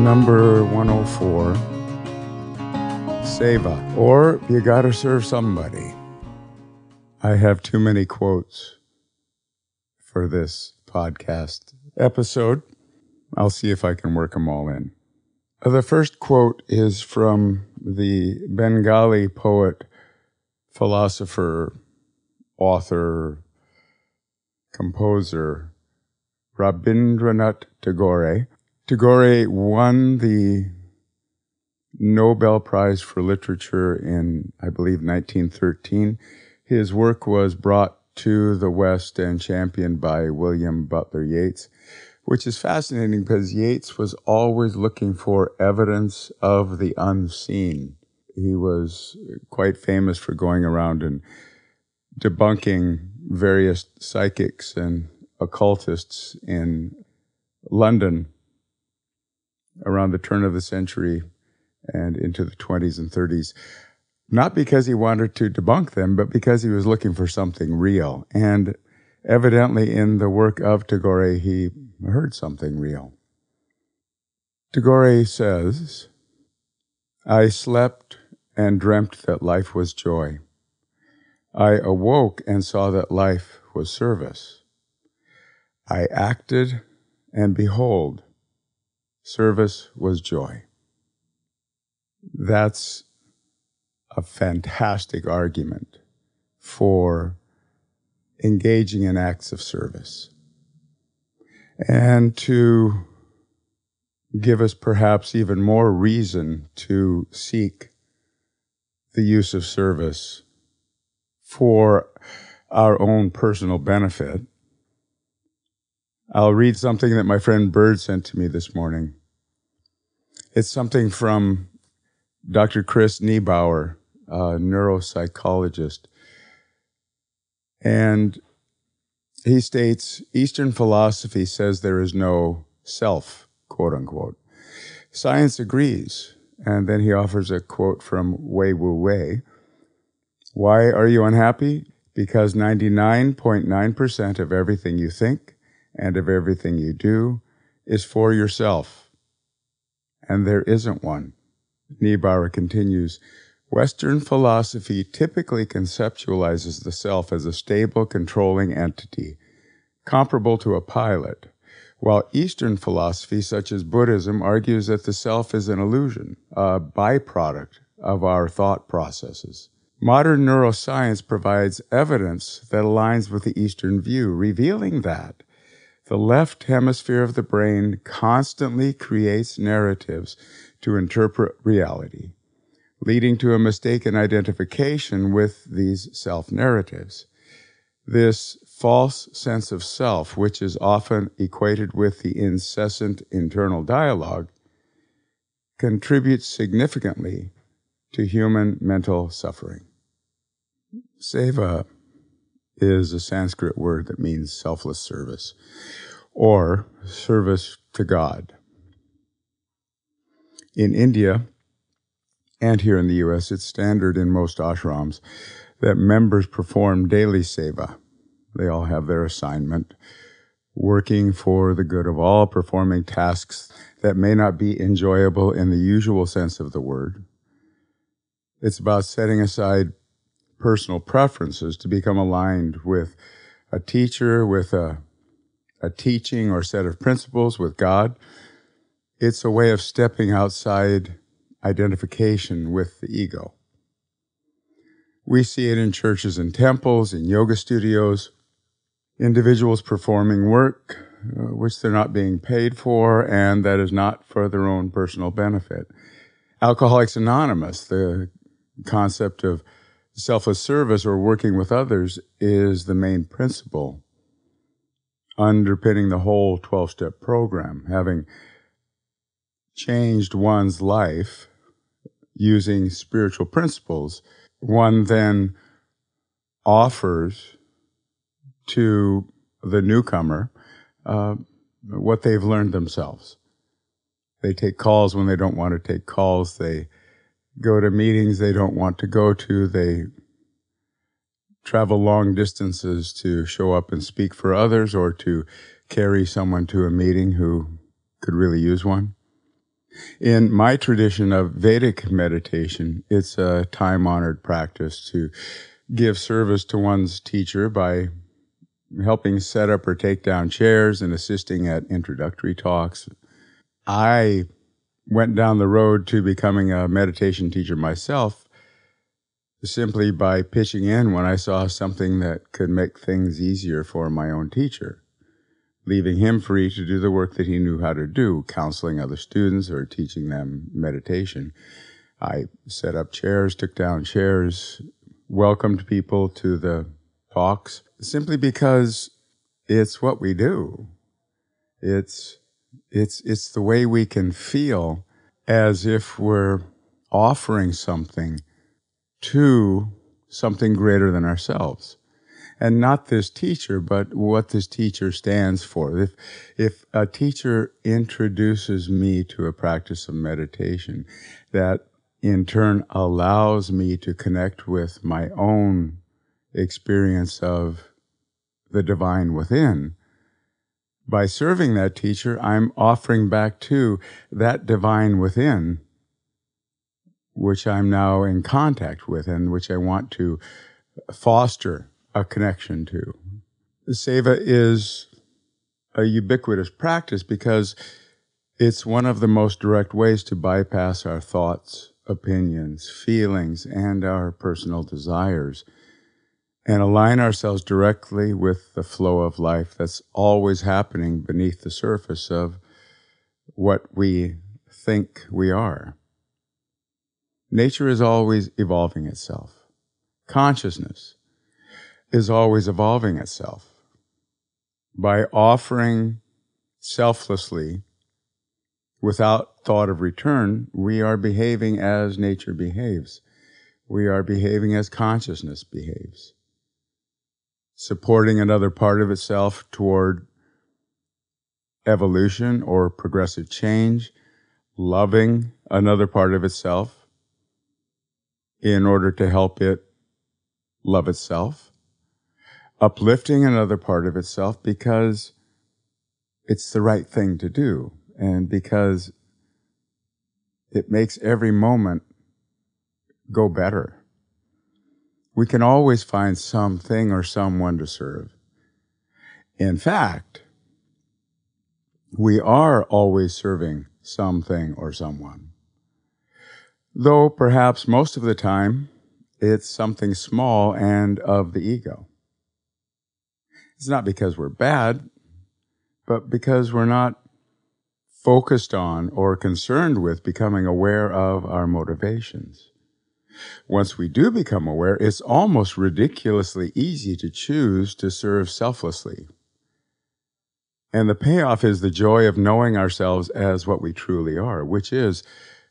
number 104 Seva, or you gotta serve somebody. I have too many quotes for this podcast episode. I'll see if I can work them all in. Uh, the first quote is from the Bengali poet, philosopher, author, composer, Rabindranath Tagore. Tagore won the Nobel Prize for Literature in, I believe, 1913. His work was brought to the West and championed by William Butler Yeats, which is fascinating because Yeats was always looking for evidence of the unseen. He was quite famous for going around and debunking various psychics and occultists in London around the turn of the century and into the 20s and 30s. Not because he wanted to debunk them, but because he was looking for something real. And evidently, in the work of Tagore, he heard something real. Tagore says, I slept and dreamt that life was joy. I awoke and saw that life was service. I acted, and behold, service was joy. That's a fantastic argument for engaging in acts of service. And to give us perhaps even more reason to seek the use of service for our own personal benefit. I'll read something that my friend Bird sent to me this morning. It's something from Dr. Chris Niebauer, a neuropsychologist. And he states Eastern philosophy says there is no self, quote unquote. Science agrees. And then he offers a quote from Wei Wu Wei. Why are you unhappy? Because 99.9% of everything you think and of everything you do is for yourself. And there isn't one. Niebauer continues, Western philosophy typically conceptualizes the self as a stable, controlling entity, comparable to a pilot, while Eastern philosophy, such as Buddhism, argues that the self is an illusion, a byproduct of our thought processes. Modern neuroscience provides evidence that aligns with the Eastern view, revealing that the left hemisphere of the brain constantly creates narratives to interpret reality, leading to a mistaken identification with these self narratives. This false sense of self, which is often equated with the incessant internal dialogue, contributes significantly to human mental suffering. Save Seva is a Sanskrit word that means selfless service or service to God. In India and here in the US, it's standard in most ashrams that members perform daily seva. They all have their assignment, working for the good of all, performing tasks that may not be enjoyable in the usual sense of the word. It's about setting aside personal preferences to become aligned with a teacher, with a, a teaching or set of principles, with God. It's a way of stepping outside identification with the ego. We see it in churches and temples, in yoga studios, individuals performing work uh, which they're not being paid for and that is not for their own personal benefit. Alcoholics Anonymous, the concept of selfless service or working with others is the main principle underpinning the whole 12 step program, having changed one's life using spiritual principles, one then offers to the newcomer uh, what they've learned themselves. They take calls when they don't want to take calls. They go to meetings they don't want to go to. They travel long distances to show up and speak for others or to carry someone to a meeting who could really use one. In my tradition of Vedic meditation, it's a time honored practice to give service to one's teacher by helping set up or take down chairs and assisting at introductory talks. I went down the road to becoming a meditation teacher myself simply by pitching in when I saw something that could make things easier for my own teacher, leaving him free to do the work that he knew how to do, counseling other students or teaching them meditation. I set up chairs, took down chairs, welcomed people to the talks simply because it's what we do. It's, it's, it's the way we can feel as if we're offering something to something greater than ourselves. And not this teacher, but what this teacher stands for. If, if a teacher introduces me to a practice of meditation that in turn allows me to connect with my own experience of the divine within, by serving that teacher, I'm offering back to that divine within, which I'm now in contact with and which I want to foster a connection to. Seva is a ubiquitous practice because it's one of the most direct ways to bypass our thoughts, opinions, feelings, and our personal desires and align ourselves directly with the flow of life that's always happening beneath the surface of what we think we are. Nature is always evolving itself. Consciousness is always evolving itself. By offering selflessly, without thought of return, we are behaving as nature behaves. We are behaving as consciousness behaves supporting another part of itself toward evolution or progressive change, loving another part of itself in order to help it love itself, uplifting another part of itself because it's the right thing to do and because it makes every moment go better we can always find something or someone to serve. In fact, we are always serving something or someone. Though perhaps most of the time it's something small and of the ego. It's not because we're bad, but because we're not focused on or concerned with becoming aware of our motivations. Once we do become aware, it's almost ridiculously easy to choose to serve selflessly. And the payoff is the joy of knowing ourselves as what we truly are, which is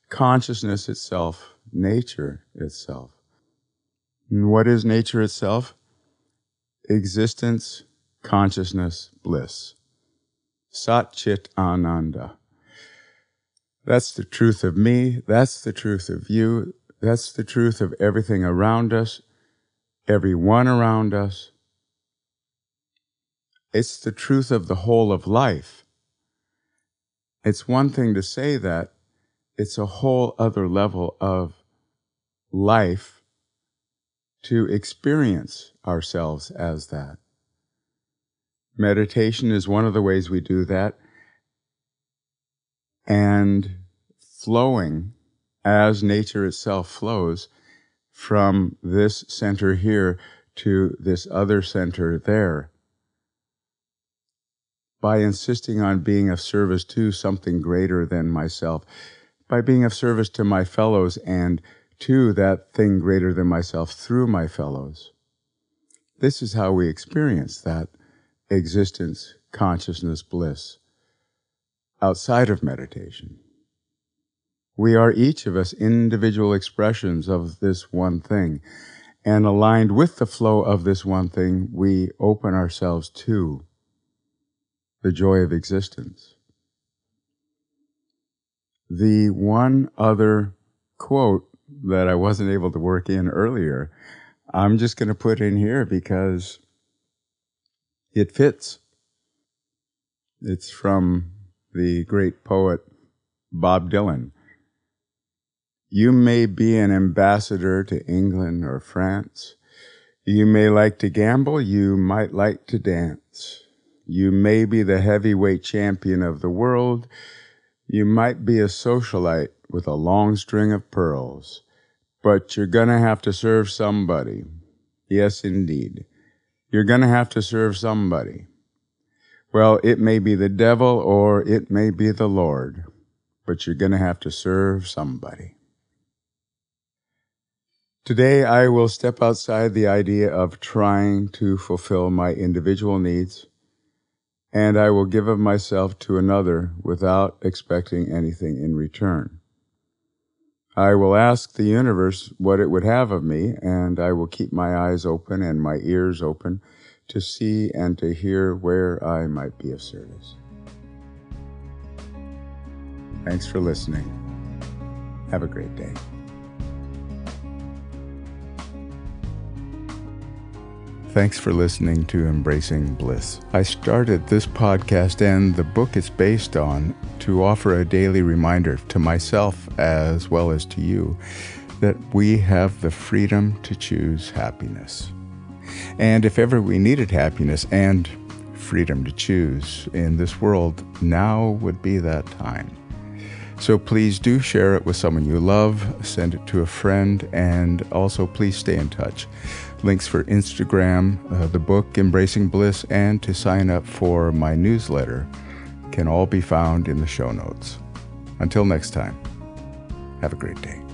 consciousness itself, nature itself. And what is nature itself? Existence, consciousness, bliss. Sat Chit Ananda. That's the truth of me. That's the truth of you. That's the truth of everything around us, everyone around us. It's the truth of the whole of life. It's one thing to say that, it's a whole other level of life to experience ourselves as that. Meditation is one of the ways we do that. And flowing as nature itself flows from this center here to this other center there. By insisting on being of service to something greater than myself, by being of service to my fellows and to that thing greater than myself through my fellows. This is how we experience that existence, consciousness, bliss outside of meditation. We are each of us individual expressions of this one thing. And aligned with the flow of this one thing, we open ourselves to the joy of existence. The one other quote that I wasn't able to work in earlier, I'm just going to put in here because it fits. It's from the great poet Bob Dylan. You may be an ambassador to England or France. You may like to gamble. You might like to dance. You may be the heavyweight champion of the world. You might be a socialite with a long string of pearls. But you're gonna have to serve somebody. Yes, indeed. You're gonna have to serve somebody. Well, it may be the devil or it may be the Lord, but you're gonna have to serve somebody. Today, I will step outside the idea of trying to fulfill my individual needs, and I will give of myself to another without expecting anything in return. I will ask the universe what it would have of me, and I will keep my eyes open and my ears open to see and to hear where I might be of service. Thanks for listening. Have a great day. Thanks for listening to Embracing Bliss. I started this podcast and the book it's based on to offer a daily reminder to myself as well as to you that we have the freedom to choose happiness. And if ever we needed happiness and freedom to choose in this world, now would be that time. So please do share it with someone you love, send it to a friend, and also please stay in touch. Links for Instagram, uh, the book Embracing Bliss, and to sign up for my newsletter can all be found in the show notes. Until next time, have a great day.